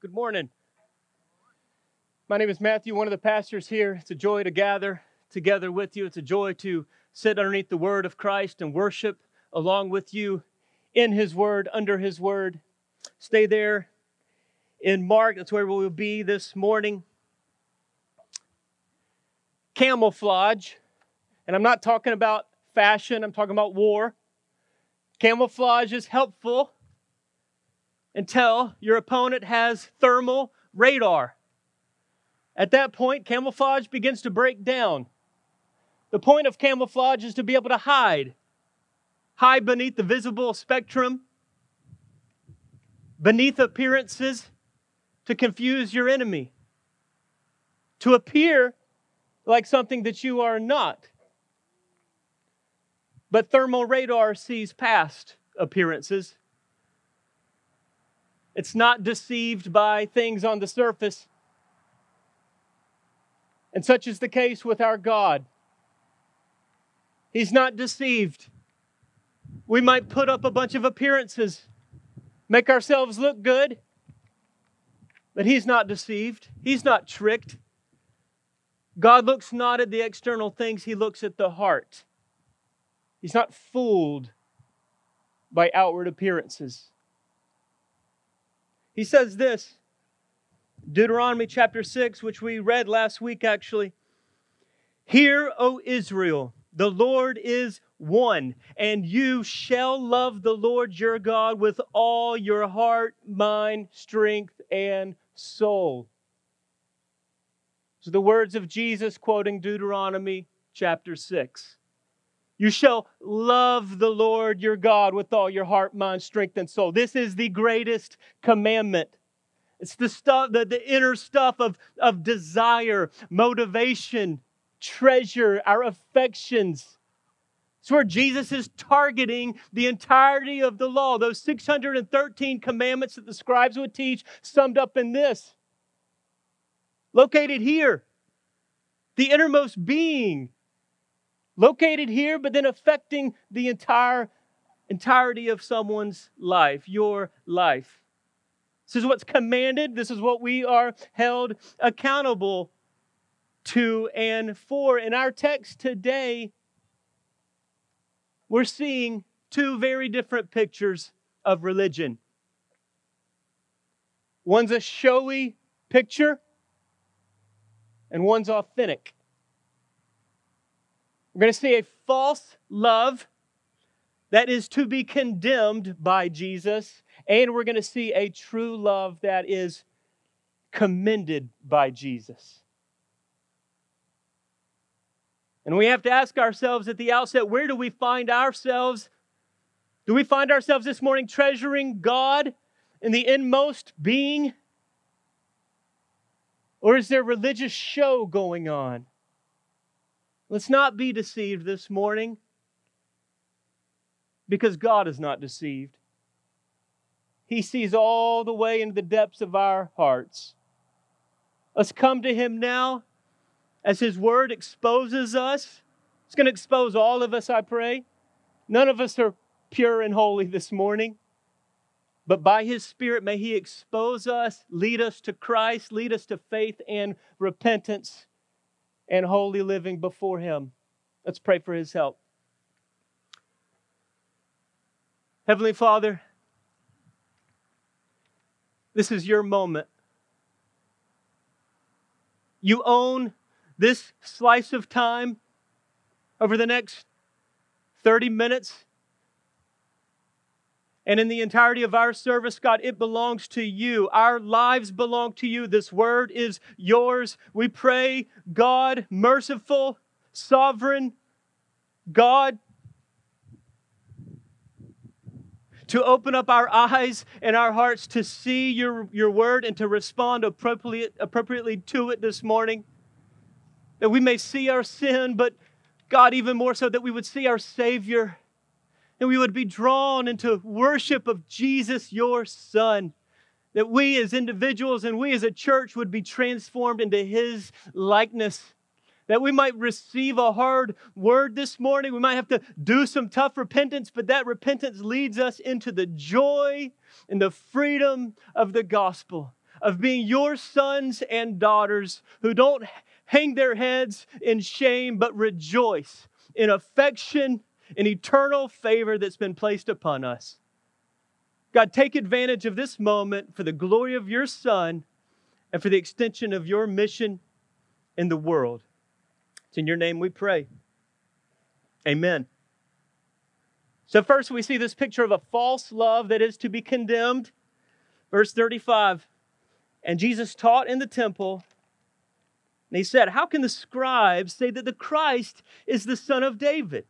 Good morning. My name is Matthew, one of the pastors here. It's a joy to gather together with you. It's a joy to sit underneath the word of Christ and worship along with you in his word, under his word. Stay there in Mark. That's where we will be this morning. Camouflage, and I'm not talking about fashion, I'm talking about war. Camouflage is helpful until your opponent has thermal radar. At that point, camouflage begins to break down. The point of camouflage is to be able to hide, hide beneath the visible spectrum, beneath appearances, to confuse your enemy, to appear like something that you are not. But thermal radar sees past appearances it's not deceived by things on the surface. And such is the case with our God. He's not deceived. We might put up a bunch of appearances, make ourselves look good, but He's not deceived. He's not tricked. God looks not at the external things, He looks at the heart. He's not fooled by outward appearances. He says this Deuteronomy chapter 6, which we read last week actually. Hear, O Israel, the Lord is one, and you shall love the Lord your God with all your heart, mind, strength, and soul. So the words of Jesus quoting Deuteronomy chapter 6. You shall love the Lord your God with all your heart, mind, strength, and soul. This is the greatest commandment. It's the stuff, the, the inner stuff of, of desire, motivation, treasure, our affections. It's where Jesus is targeting the entirety of the law, those 613 commandments that the scribes would teach, summed up in this. Located here, the innermost being located here, but then affecting the entire entirety of someone's life, your life. This is what's commanded. This is what we are held accountable to and for. In our text today, we're seeing two very different pictures of religion. One's a showy picture, and one's authentic. We're going to see a false love that is to be condemned by Jesus, and we're going to see a true love that is commended by Jesus. And we have to ask ourselves at the outset where do we find ourselves? Do we find ourselves this morning treasuring God in the inmost being? Or is there a religious show going on? Let's not be deceived this morning because God is not deceived. He sees all the way into the depths of our hearts. Let's come to Him now as His Word exposes us. It's going to expose all of us, I pray. None of us are pure and holy this morning. But by His Spirit, may He expose us, lead us to Christ, lead us to faith and repentance and holy living before Him. Let's pray for His help. Heavenly Father, this is your moment. You own this slice of time over the next 30 minutes and in the entirety of our service, God, it belongs to you. Our lives belong to you. This word is yours. We pray, God, merciful, sovereign, God, to open up our eyes and our hearts to see your, your word and to respond appropriately, appropriately to it this morning. That we may see our sin, but God, even more so, that we would see our Savior and we would be drawn into worship of Jesus, your Son. That we as individuals and we as a church would be transformed into His likeness. That we might receive a hard word this morning. We might have to do some tough repentance, but that repentance leads us into the joy and the freedom of the gospel of being your sons and daughters who don't hang their heads in shame, but rejoice in affection and eternal favor that's been placed upon us. God, take advantage of this moment for the glory of your Son and for the extension of your mission in the world. It's in your name we pray. Amen. So, first, we see this picture of a false love that is to be condemned. Verse 35 And Jesus taught in the temple, and he said, How can the scribes say that the Christ is the son of David?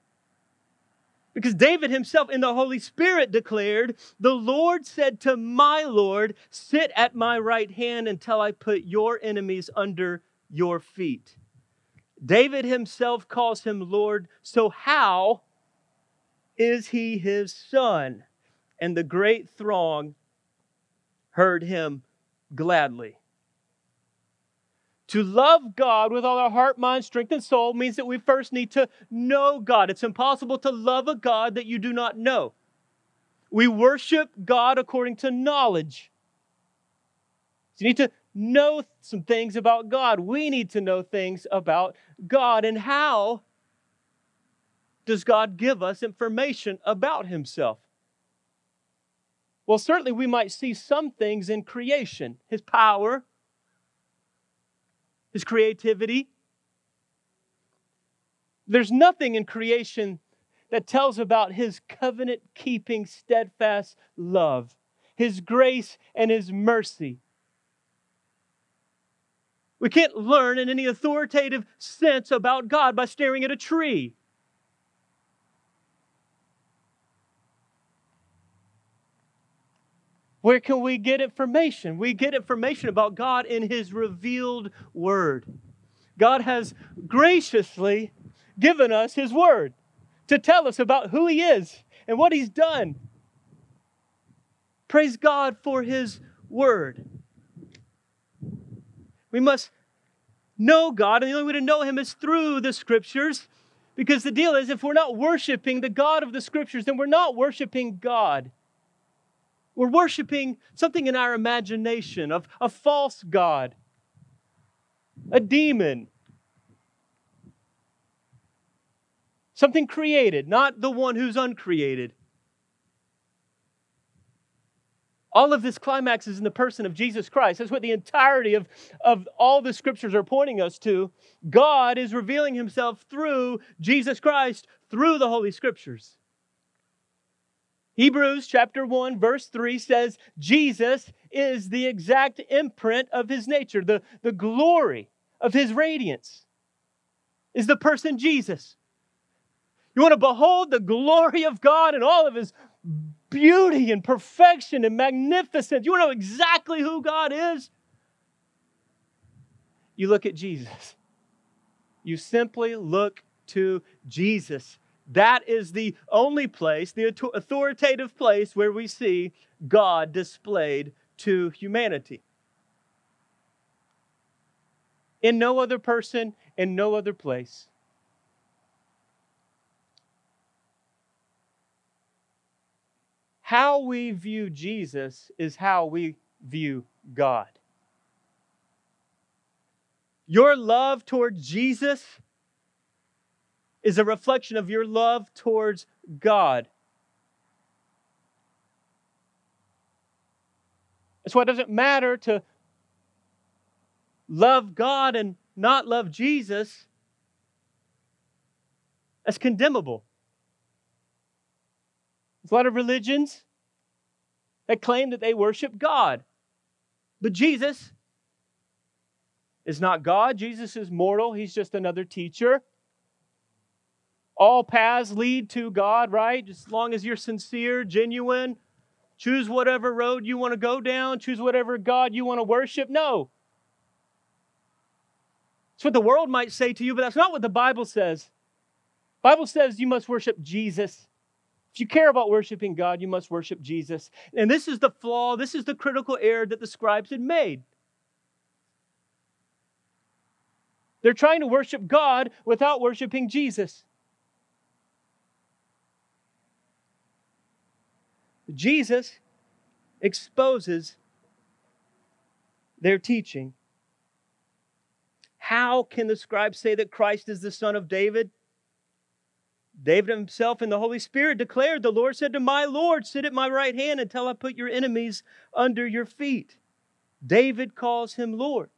Because David himself in the Holy Spirit declared, The Lord said to my Lord, Sit at my right hand until I put your enemies under your feet. David himself calls him Lord, so how is he his son? And the great throng heard him gladly. To love God with all our heart, mind, strength, and soul means that we first need to know God. It's impossible to love a God that you do not know. We worship God according to knowledge. So you need to know some things about God. We need to know things about God. And how does God give us information about Himself? Well, certainly we might see some things in creation His power, His creativity. There's nothing in creation that tells about His covenant keeping, steadfast love, His grace, and His mercy. We can't learn in any authoritative sense about God by staring at a tree. Where can we get information? We get information about God in His revealed Word. God has graciously given us His Word to tell us about who He is and what He's done. Praise God for His Word. We must know God, and the only way to know Him is through the Scriptures. Because the deal is, if we're not worshiping the God of the Scriptures, then we're not worshiping God. We're worshiping something in our imagination of a false God, a demon, something created, not the one who's uncreated. All of this climaxes in the person of Jesus Christ. That's what the entirety of, of all the scriptures are pointing us to. God is revealing himself through Jesus Christ, through the Holy Scriptures. Hebrews chapter 1, verse 3 says, Jesus is the exact imprint of his nature, the, the glory of his radiance is the person Jesus. You want to behold the glory of God and all of his beauty and perfection and magnificence. You want to know exactly who God is? You look at Jesus. You simply look to Jesus that is the only place, the authoritative place where we see God displayed to humanity. In no other person, in no other place. How we view Jesus is how we view God. Your love toward Jesus is a reflection of your love towards God. That's why it doesn't matter to love God and not love Jesus. That's condemnable. There's a lot of religions that claim that they worship God. But Jesus is not God. Jesus is mortal. He's just another teacher. All paths lead to God, right? As long as you're sincere, genuine, choose whatever road you want to go down, choose whatever God you want to worship. No. It's what the world might say to you, but that's not what the Bible says. Bible says you must worship Jesus. If you care about worshiping God, you must worship Jesus. And this is the flaw, this is the critical error that the scribes had made. They're trying to worship God without worshiping Jesus. Jesus exposes their teaching. How can the scribes say that Christ is the son of David? David himself and the Holy Spirit declared, The Lord said to my Lord, Sit at my right hand until I put your enemies under your feet. David calls him Lord.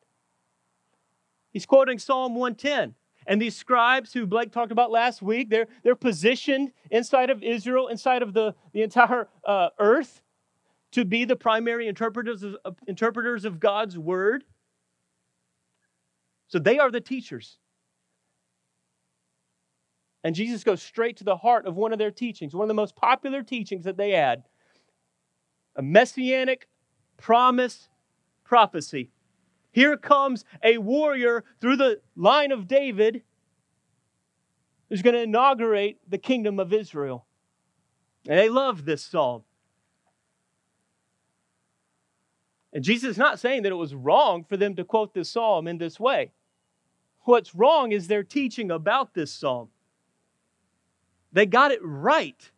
He's quoting Psalm 110. And these scribes who Blake talked about last week, they're, they're positioned inside of Israel, inside of the, the entire uh, earth, to be the primary interpreters of, uh, interpreters of God's word. So they are the teachers. And Jesus goes straight to the heart of one of their teachings, one of the most popular teachings that they had a messianic promise prophecy. Here comes a warrior through the line of David who's going to inaugurate the kingdom of Israel. And they love this psalm. And Jesus is not saying that it was wrong for them to quote this psalm in this way. What's wrong is their teaching about this psalm. They got it right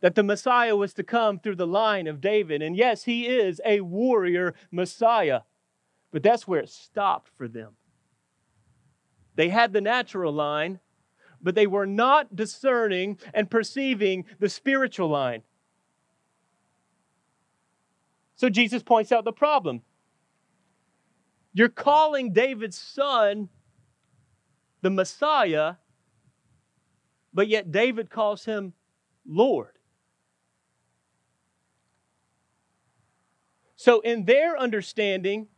that the Messiah was to come through the line of David. And yes, he is a warrior Messiah. But that's where it stopped for them. They had the natural line, but they were not discerning and perceiving the spiritual line. So Jesus points out the problem. You're calling David's son the Messiah, but yet David calls him Lord. So, in their understanding,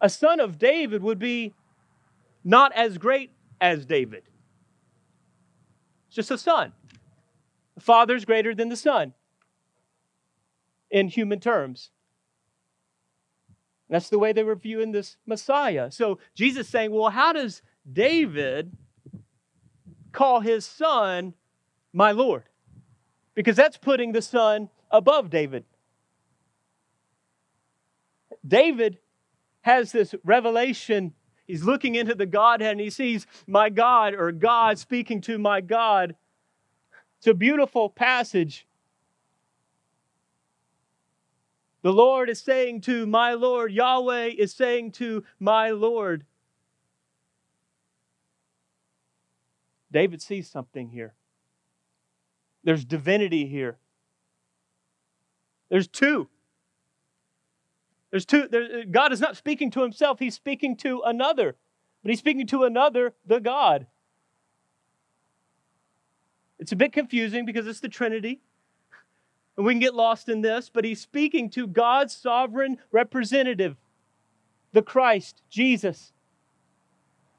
a son of David would be not as great as David. It's just a son. The father's greater than the son in human terms. that's the way they were viewing this Messiah. So Jesus saying, well, how does David call his son my Lord? Because that's putting the son above David. David has this revelation. He's looking into the Godhead and he sees my God or God speaking to my God. It's a beautiful passage. The Lord is saying to my Lord, Yahweh is saying to my Lord. David sees something here. There's divinity here. There's two. There's two. There, God is not speaking to himself, he's speaking to another. But he's speaking to another, the God. It's a bit confusing because it's the Trinity. And we can get lost in this, but he's speaking to God's sovereign representative, the Christ, Jesus.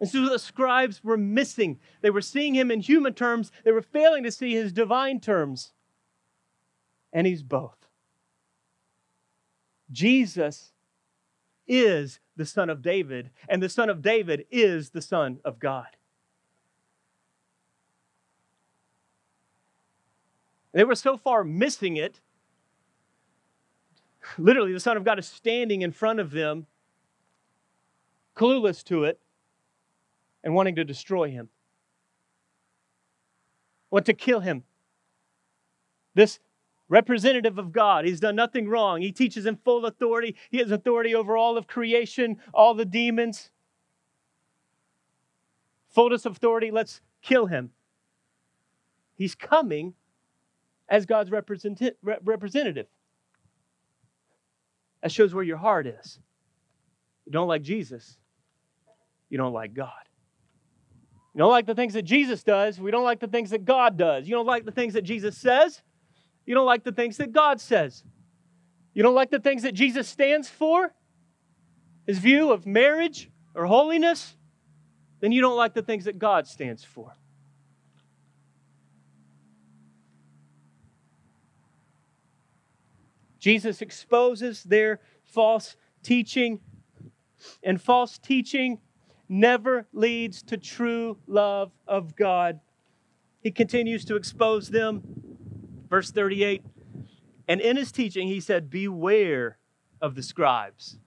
And so the scribes were missing. They were seeing him in human terms, they were failing to see his divine terms. And he's both. Jesus is the Son of David, and the Son of David is the Son of God. They were so far missing it. Literally, the Son of God is standing in front of them, clueless to it, and wanting to destroy him, want to kill him. This representative of God. He's done nothing wrong. He teaches in full authority. He has authority over all of creation, all the demons. Fullness of authority, let's kill him. He's coming as God's representative. That shows where your heart is. You don't like Jesus, you don't like God. You don't like the things that Jesus does, we don't like the things that God does. You don't like the things that Jesus says, you don't like the things that God says. You don't like the things that Jesus stands for, his view of marriage or holiness, then you don't like the things that God stands for. Jesus exposes their false teaching, and false teaching never leads to true love of God. He continues to expose them. Verse 38 And in his teaching, he said, Beware of the scribes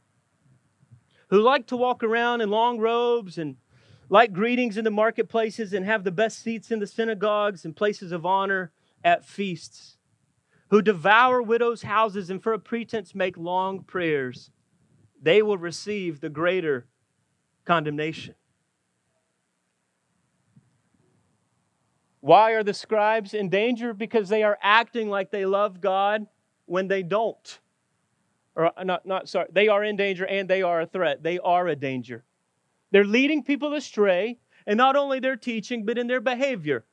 who like to walk around in long robes and like greetings in the marketplaces and have the best seats in the synagogues and places of honor at feasts who devour widows' houses and for a pretense make long prayers. they will receive the greater condemnation. Why are the scribes in danger? Because they are acting like they love God when they don't. Or uh, not, not sorry, they are in danger and they are a threat. They are a danger. They're leading people astray, and not only their teaching, but in their behavior.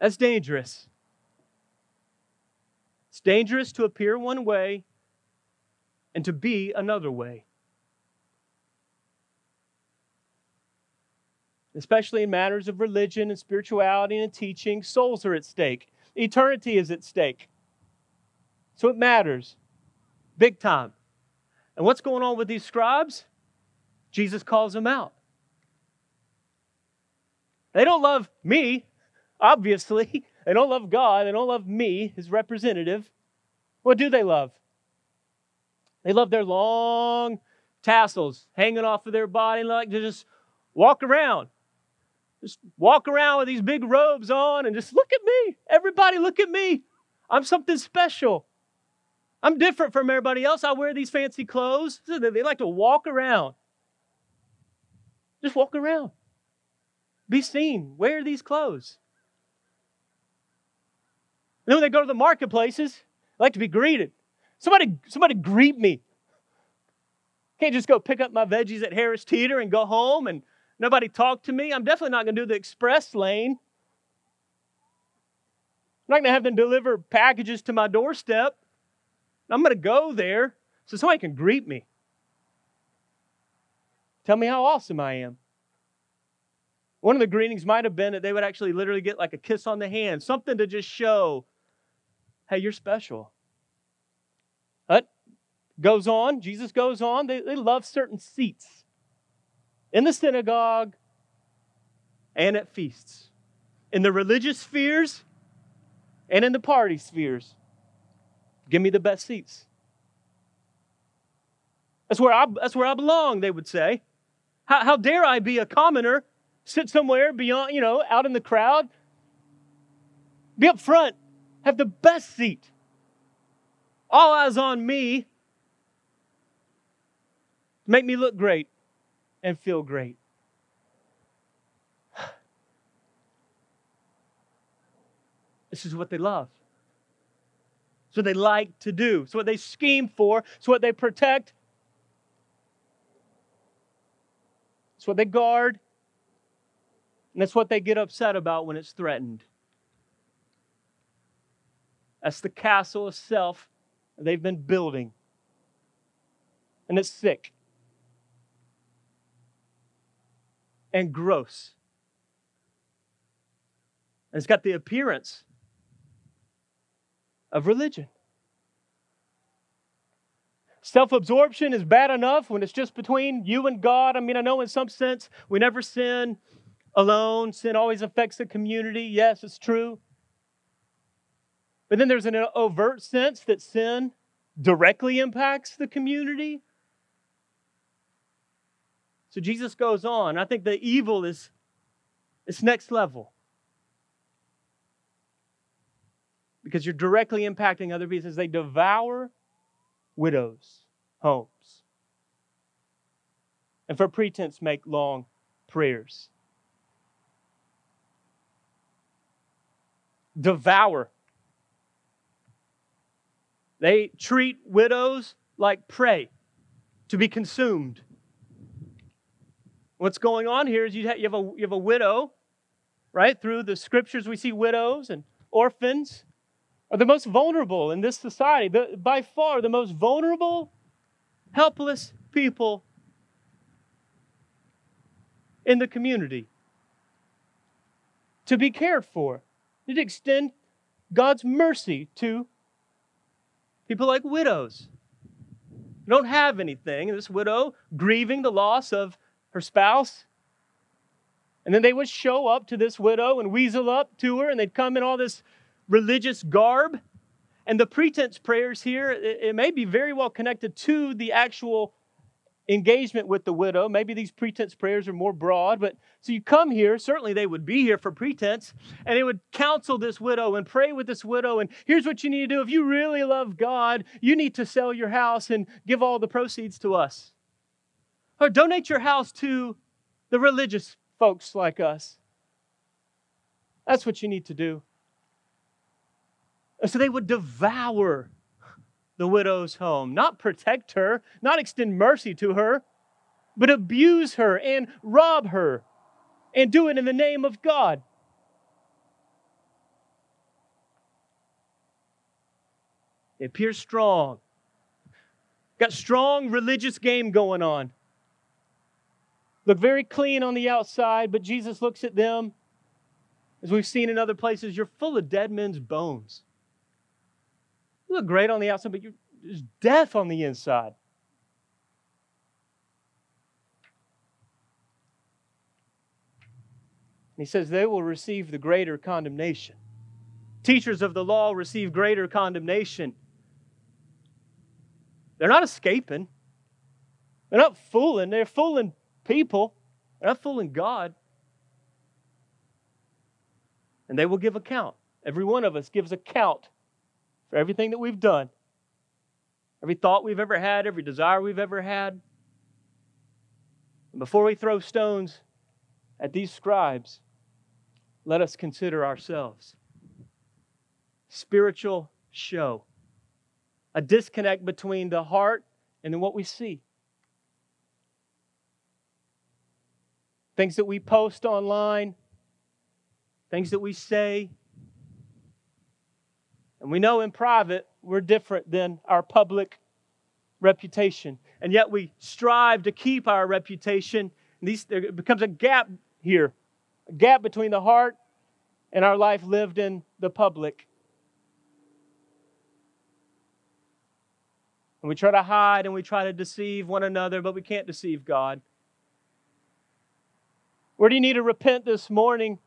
That's dangerous. It's dangerous to appear one way and to be another way. Especially in matters of religion and spirituality and teaching, souls are at stake. Eternity is at stake. So it matters. Big time. And what's going on with these scribes? Jesus calls them out. They don't love me, obviously. They don't love God. They don't love me, his representative. What do they love? They love their long tassels hanging off of their body, like to just walk around. Just walk around with these big robes on and just look at me. Everybody, look at me. I'm something special. I'm different from everybody else. I wear these fancy clothes. They like to walk around. Just walk around. Be seen. Wear these clothes. And then when they go to the marketplaces, they like to be greeted. Somebody, somebody greet me. Can't just go pick up my veggies at Harris Teeter and go home and nobody talk to me. I'm definitely not going to do the express lane. I'm not going to have them deliver packages to my doorstep. I'm going to go there so somebody can greet me. Tell me how awesome I am. One of the greetings might have been that they would actually literally get like a kiss on the hand, something to just show, hey, you're special. That goes on. Jesus goes on. They, they love certain seats in the synagogue and at feasts, in the religious spheres and in the party spheres. Give me the best seats. That's where I, that's where I belong, they would say. How, how dare I be a commoner, sit somewhere beyond, you know, out in the crowd? Be up front, have the best seat. All eyes on me. Make me look great and feel great. This is what they love. It's what they like to do. It's what they scheme for. It's what they protect. It's what they guard. And that's what they get upset about when it's threatened. That's the castle of self they've been building. And it's sick and gross. And it's got the appearance of religion. Self absorption is bad enough when it's just between you and God. I mean, I know in some sense we never sin alone, sin always affects the community. Yes, it's true. But then there's an overt sense that sin directly impacts the community. So Jesus goes on. I think the evil is it's next level. because you're directly impacting other people as they devour widows' homes. And for pretense, make long prayers. Devour. They treat widows like prey to be consumed. What's going on here is you have, you have, a, you have a widow, right? Through the scriptures, we see widows and orphans are the most vulnerable in this society, the, by far the most vulnerable, helpless people in the community to be cared for. To extend God's mercy to people like widows who don't have anything. This widow grieving the loss of her spouse. And then they would show up to this widow and weasel up to her, and they'd come in all this religious garb. And the pretense prayers here, it, it may be very well connected to the actual engagement with the widow. Maybe these pretense prayers are more broad, but so you come here, certainly they would be here for pretense, and they would counsel this widow and pray with this widow. And here's what you need to do. If you really love God, you need to sell your house and give all the proceeds to us. Or donate your house to the religious folks like us. That's what you need to do. So they would devour the widow's home, not protect her, not extend mercy to her, but abuse her and rob her and do it in the name of God. It appears strong. Got strong religious game going on. Look very clean on the outside, but Jesus looks at them. As we've seen in other places, you're full of dead men's bones. You look great on the outside, but there's death on the inside. he says they will receive the greater condemnation. Teachers of the law receive greater condemnation. They're not escaping. They're not fooling. They're fooling people. They're not fooling God. And they will give account. Every one of us gives account for everything that we've done, every thought we've ever had, every desire we've ever had. And before we throw stones at these scribes, let us consider ourselves. Spiritual show, a disconnect between the heart and then what we see. Things that we post online, things that we say, and we know in private we're different than our public reputation. And yet we strive to keep our reputation. And these, there becomes a gap here, a gap between the heart and our life lived in the public. And we try to hide and we try to deceive one another, but we can't deceive God. Where do you need to repent this morning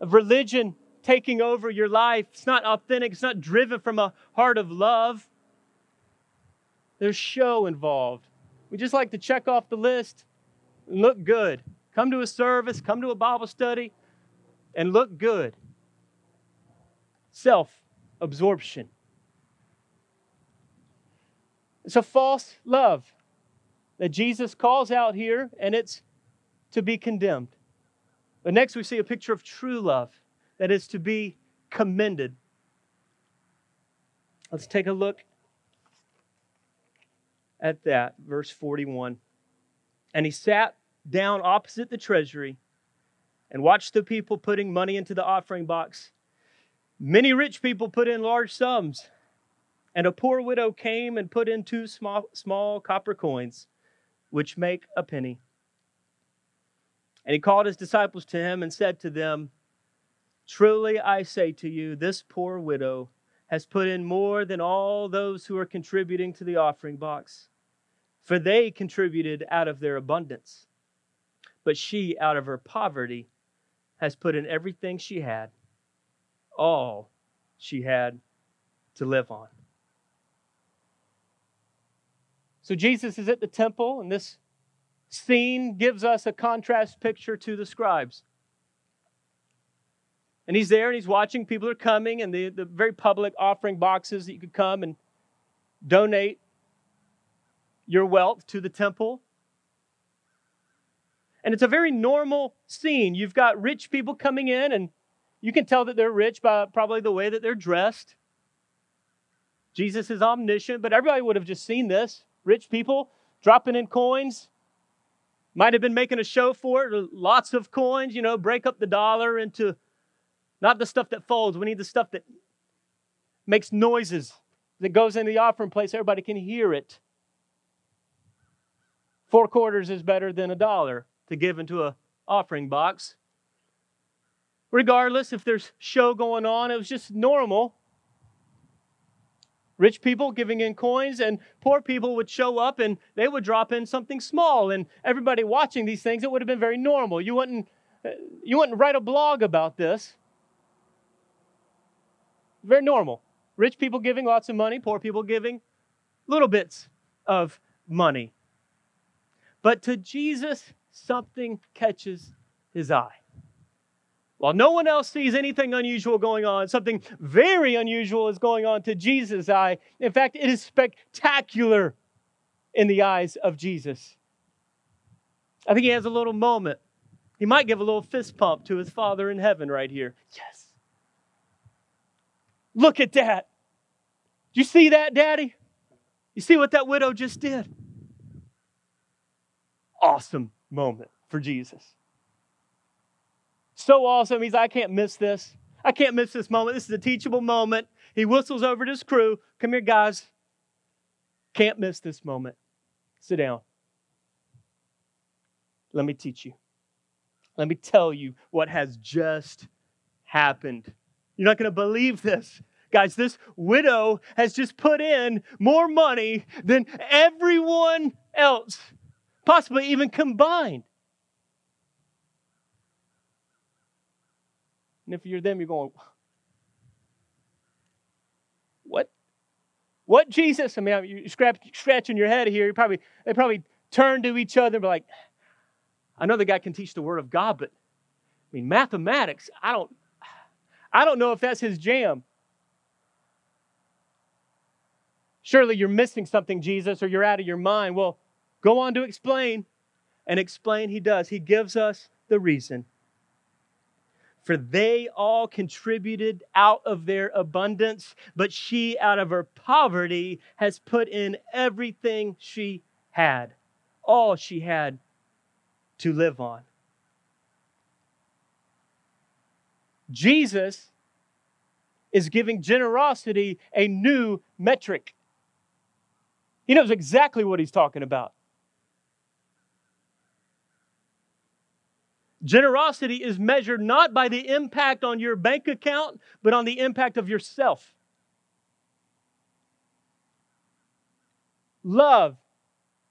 of religion taking over your life. It's not authentic, it's not driven from a heart of love. There's show involved. We just like to check off the list and look good. Come to a service, come to a Bible study, and look good. Self absorption. It's a false love that Jesus calls out here, and it's to be condemned. But next, we see a picture of true love that is to be commended. Let's take a look at that, verse 41. And he sat down opposite the treasury and watched the people putting money into the offering box. Many rich people put in large sums, and a poor widow came and put in two small, small copper coins, which make a penny. And he called his disciples to him and said to them, Truly I say to you, this poor widow has put in more than all those who are contributing to the offering box, for they contributed out of their abundance. But she, out of her poverty, has put in everything she had, all she had to live on. So Jesus is at the temple, and this scene gives us a contrast picture to the scribes. And he's there and he's watching people are coming and the, the very public offering boxes that you could come and donate your wealth to the temple. And it's a very normal scene. You've got rich people coming in, and you can tell that they're rich by probably the way that they're dressed. Jesus is omniscient, but everybody would have just seen this. Rich people dropping in coins. Might have been making a show for it, lots of coins, you know, break up the dollar into not the stuff that folds. We need the stuff that makes noises, that goes into the offering place. Everybody can hear it. Four quarters is better than a dollar to give into a offering box. Regardless if there's show going on, it was just normal. Rich people giving in coins, and poor people would show up and they would drop in something small. And everybody watching these things, it would have been very normal. You wouldn't, uh, you wouldn't write a blog about this. Very normal. Rich people giving lots of money, poor people giving little bits of money. But to Jesus, something catches his eye. While no one else sees anything unusual going on, something very unusual is going on to Jesus' eye. In fact, it is spectacular in the eyes of Jesus. I think he has a little moment. He might give a little fist pump to his Father in heaven right here. Yes. Look at that. Do you see that, Daddy? You see what that widow just did? Awesome moment for Jesus. So awesome. He's, like, I can't miss this. I can't miss this moment. This is a teachable moment. He whistles over to his crew. Come here, guys. Can't miss this moment. Sit down. Let me teach you. Let me tell you what has just happened. You're not going to believe this. Guys, this widow has just put in more money than everyone else, possibly even combined. And if you're them, you're going, what? What Jesus? I mean, you're scratching your head here. You probably they probably turn to each other and be like, I know the guy can teach the word of God, but I mean mathematics, I don't I don't know if that's his jam. Surely you're missing something, Jesus, or you're out of your mind. Well, go on to explain. And explain he does. He gives us the reason. For they all contributed out of their abundance, but she, out of her poverty, has put in everything she had, all she had to live on. Jesus is giving generosity a new metric. He knows exactly what he's talking about. Generosity is measured not by the impact on your bank account, but on the impact of yourself. Love,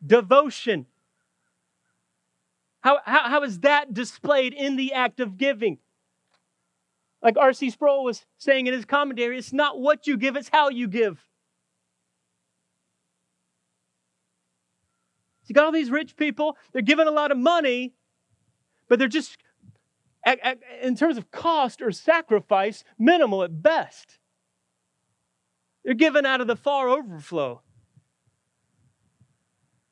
devotion. How, how, how is that displayed in the act of giving? Like R.C. Sproul was saying in his commentary, it's not what you give, it's how you give. you got all these rich people, they're giving a lot of money, but they're just, in terms of cost or sacrifice, minimal at best. They're given out of the far overflow.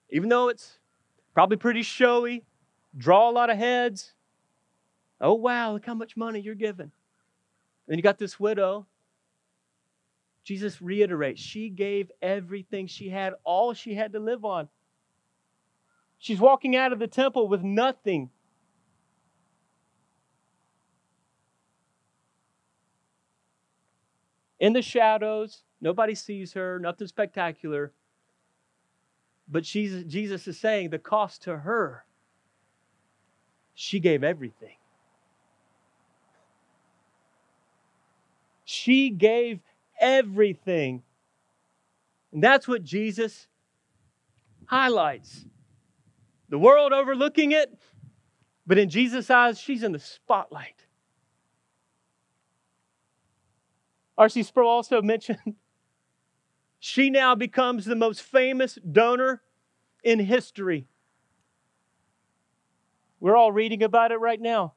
Even though it's probably pretty showy, draw a lot of heads. Oh, wow, look how much money you're giving. And you got this widow. Jesus reiterates, she gave everything she had, all she had to live on. She's walking out of the temple with nothing. In the shadows, nobody sees her, nothing spectacular. But she's, Jesus is saying the cost to her, she gave everything. She gave everything. And that's what Jesus highlights. The world overlooking it, but in Jesus' eyes, she's in the spotlight. R.C. Sproul also mentioned she now becomes the most famous donor in history. We're all reading about it right now.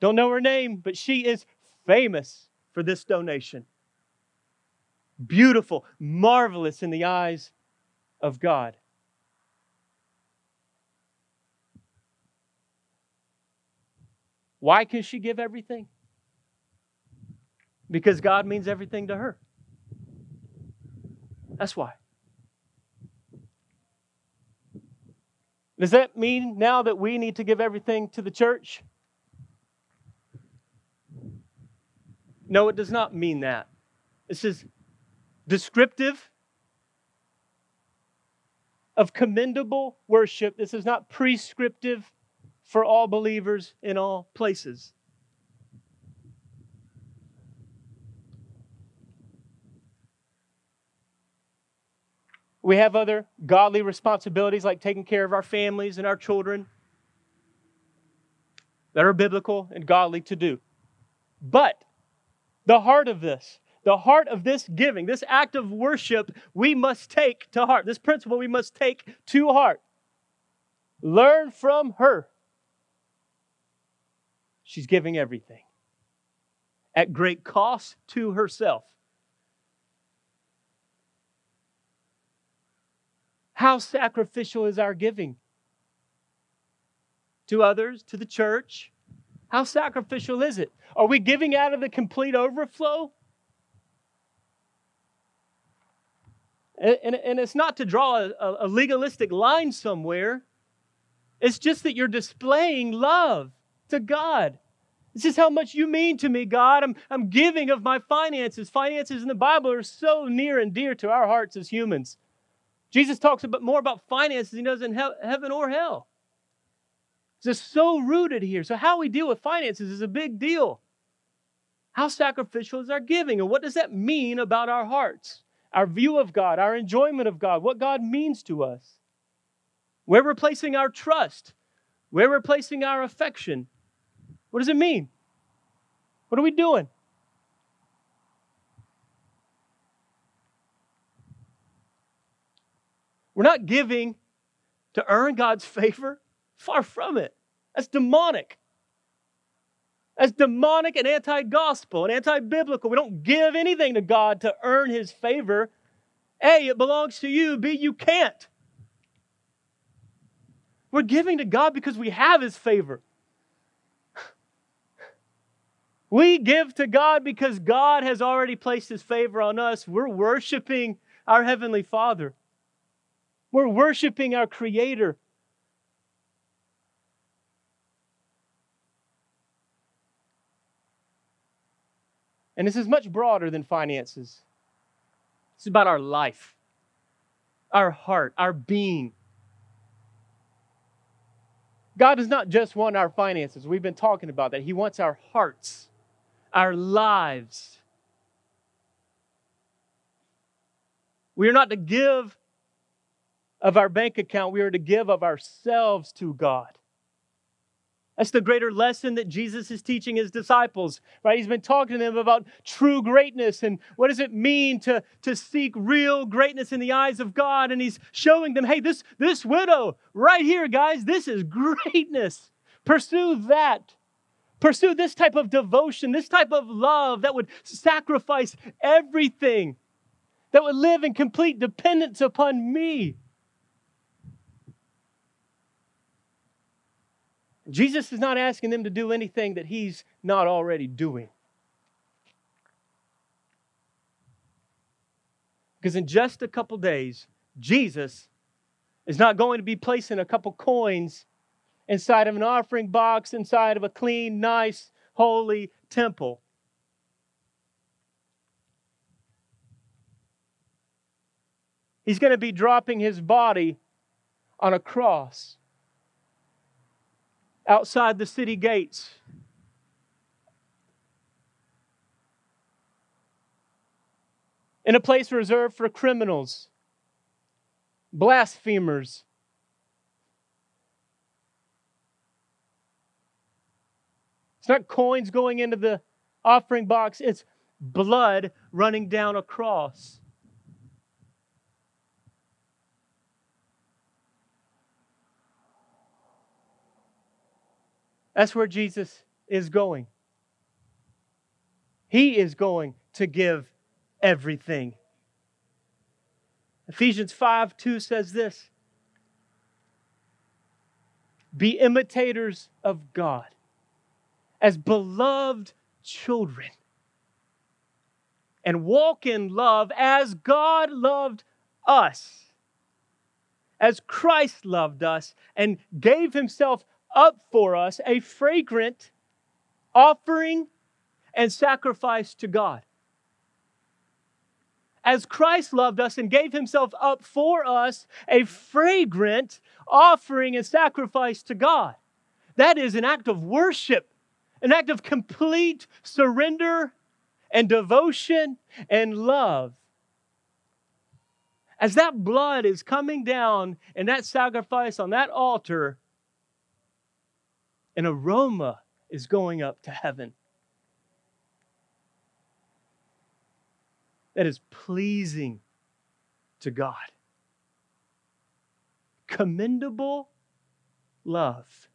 Don't know her name, but she is famous for this donation. Beautiful, marvelous in the eyes of God. Why can she give everything? Because God means everything to her. That's why. Does that mean now that we need to give everything to the church? No, it does not mean that. This is descriptive of commendable worship. This is not prescriptive for all believers in all places. We have other godly responsibilities like taking care of our families and our children that are biblical and godly to do. But the heart of this, the heart of this giving, this act of worship, we must take to heart. This principle we must take to heart. Learn from her. She's giving everything at great cost to herself. How sacrificial is our giving? To others, to the church? How sacrificial is it? Are we giving out of the complete overflow? And, and, and it's not to draw a, a legalistic line somewhere, it's just that you're displaying love to God. This is how much you mean to me, God. I'm, I'm giving of my finances. Finances in the Bible are so near and dear to our hearts as humans. Jesus talks about more about finances than he does in he- heaven or hell. It's just so rooted here. So, how we deal with finances is a big deal. How sacrificial is our giving? And what does that mean about our hearts, our view of God, our enjoyment of God, what God means to us? Where we're placing our trust, where we're placing our affection. What does it mean? What are we doing? We're not giving to earn God's favor. Far from it. That's demonic. That's demonic and anti gospel and anti biblical. We don't give anything to God to earn his favor. A, it belongs to you. B, you can't. We're giving to God because we have his favor. We give to God because God has already placed his favor on us. We're worshiping our Heavenly Father. We're worshiping our Creator. And this is much broader than finances. It's about our life, our heart, our being. God does not just want our finances. We've been talking about that. He wants our hearts, our lives. We are not to give of our bank account, we are to give of ourselves to God. That's the greater lesson that Jesus is teaching his disciples, right? He's been talking to them about true greatness and what does it mean to, to seek real greatness in the eyes of God. And he's showing them, hey, this, this widow right here, guys, this is greatness. Pursue that. Pursue this type of devotion, this type of love that would sacrifice everything, that would live in complete dependence upon me. Jesus is not asking them to do anything that he's not already doing. Because in just a couple days, Jesus is not going to be placing a couple coins inside of an offering box, inside of a clean, nice, holy temple. He's going to be dropping his body on a cross outside the city gates. In a place reserved for criminals, blasphemers. It's not coins going into the offering box, it's blood running down a cross. That's where Jesus is going. He is going to give everything. Ephesians 5 2 says this Be imitators of God as beloved children and walk in love as God loved us, as Christ loved us and gave himself up for us a fragrant offering and sacrifice to God. As Christ loved us and gave himself up for us, a fragrant offering and sacrifice to God. That is an act of worship, an act of complete surrender and devotion and love. As that blood is coming down and that sacrifice on that altar, an aroma is going up to heaven that is pleasing to God. Commendable love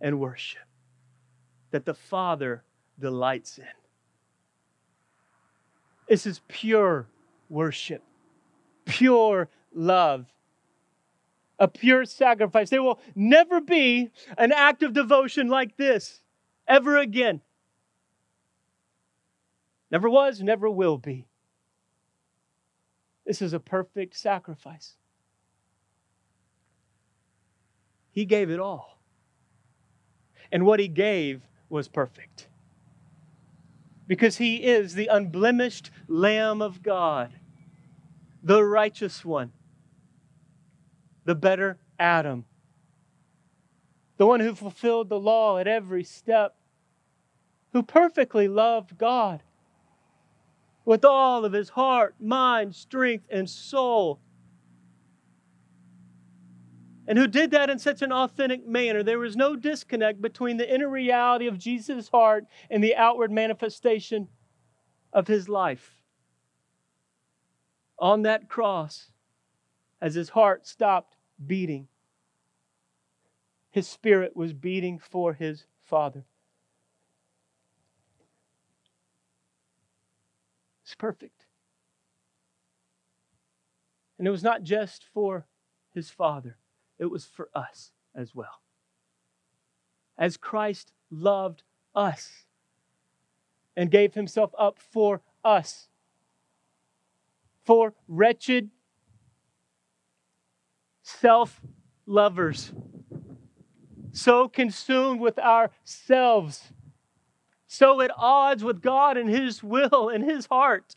and worship that the Father delights in. This is pure worship, pure love, a pure sacrifice. There will never be an act of devotion like this ever again. Never was, never will be. This is a perfect sacrifice. He gave it all. And what he gave was perfect. Because he is the unblemished Lamb of God, the righteous one, the better Adam, the one who fulfilled the law at every step, who perfectly loved God with all of his heart, mind, strength, and soul. And who did that in such an authentic manner. There was no disconnect between the inner reality of Jesus' heart and the outward manifestation of his life. On that cross, as his heart stopped beating, his spirit was beating for his Father. It's perfect. And it was not just for his Father, it was for us as well. As Christ loved us and gave himself up for us, for wretched, self lovers, so consumed with ourselves so at odds with God and His will and His heart.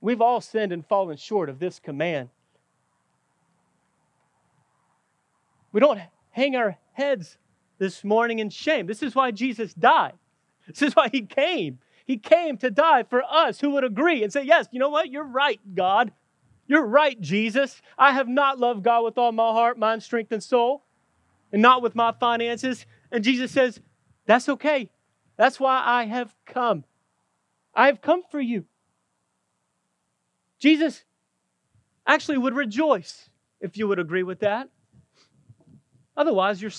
We've all sinned and fallen short of this command. We don't hang our heads this morning in shame. This is why Jesus died. This is why He came. He came to die for us who would agree and say, Yes, you know what? You're right, God. You're right, Jesus. I have not loved God with all my heart, mind, strength, and soul, and not with my finances. And Jesus says, That's okay. That's why I have come. I have come for you. Jesus actually would rejoice if you would agree with that. Otherwise, you're,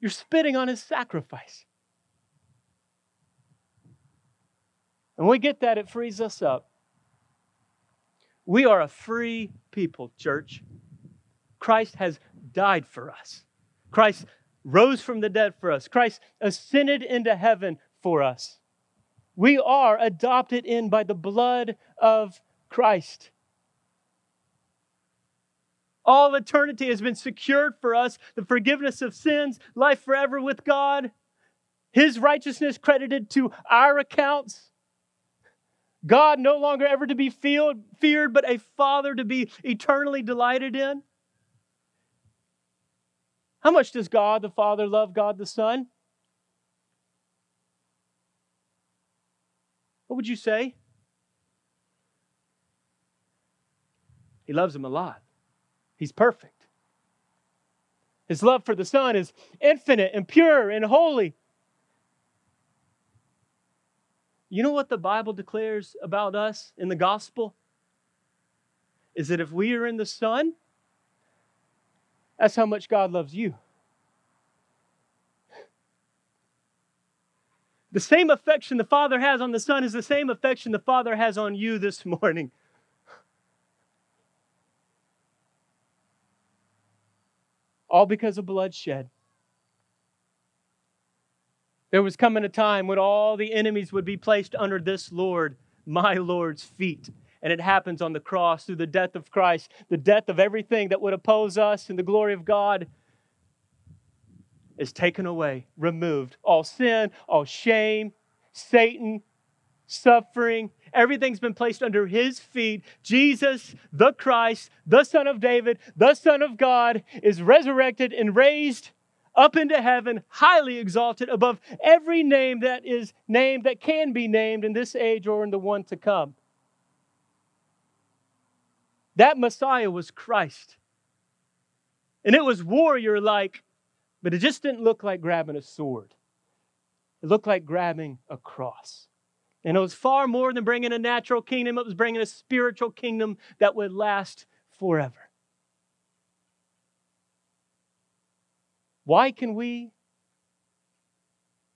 you're spitting on his sacrifice. And we get that, it frees us up. We are a free people, church. Christ has died for us. Christ rose from the dead for us. Christ ascended into heaven for us. We are adopted in by the blood of Christ. All eternity has been secured for us the forgiveness of sins, life forever with God, His righteousness credited to our accounts. God no longer ever to be feared, but a Father to be eternally delighted in. How much does God the Father love God the Son? What would you say? He loves him a lot. He's perfect. His love for the Son is infinite and pure and holy. You know what the Bible declares about us in the gospel? Is that if we are in the Son, that's how much God loves you. The same affection the Father has on the Son is the same affection the Father has on you this morning. All because of bloodshed. There was coming a time when all the enemies would be placed under this Lord, my Lord's feet and it happens on the cross through the death of Christ, the death of everything that would oppose us and the glory of God is taken away, removed. All sin, all shame, Satan, suffering, everything's been placed under his feet. Jesus, the Christ, the Son of David, the Son of God, is resurrected and raised up into heaven, highly exalted above every name that is named, that can be named in this age or in the one to come. That Messiah was Christ. And it was warrior like, but it just didn't look like grabbing a sword. It looked like grabbing a cross. And it was far more than bringing a natural kingdom, it was bringing a spiritual kingdom that would last forever. Why can we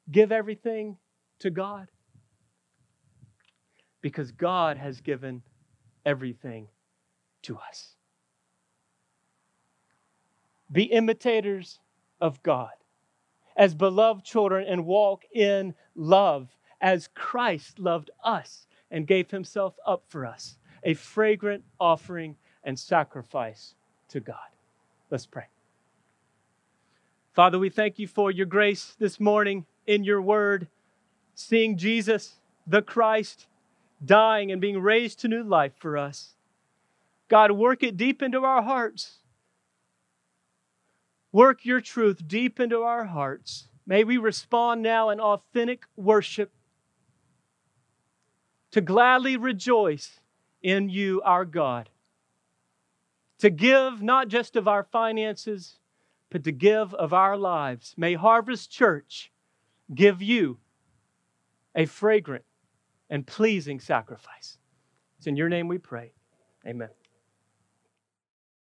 give everything to God? Because God has given everything to us. Be imitators of God as beloved children and walk in love as Christ loved us and gave himself up for us, a fragrant offering and sacrifice to God. Let's pray. Father, we thank you for your grace this morning in your word, seeing Jesus, the Christ, dying and being raised to new life for us. God, work it deep into our hearts. Work your truth deep into our hearts. May we respond now in authentic worship to gladly rejoice in you, our God. To give not just of our finances, but to give of our lives. May Harvest Church give you a fragrant and pleasing sacrifice. It's in your name we pray. Amen.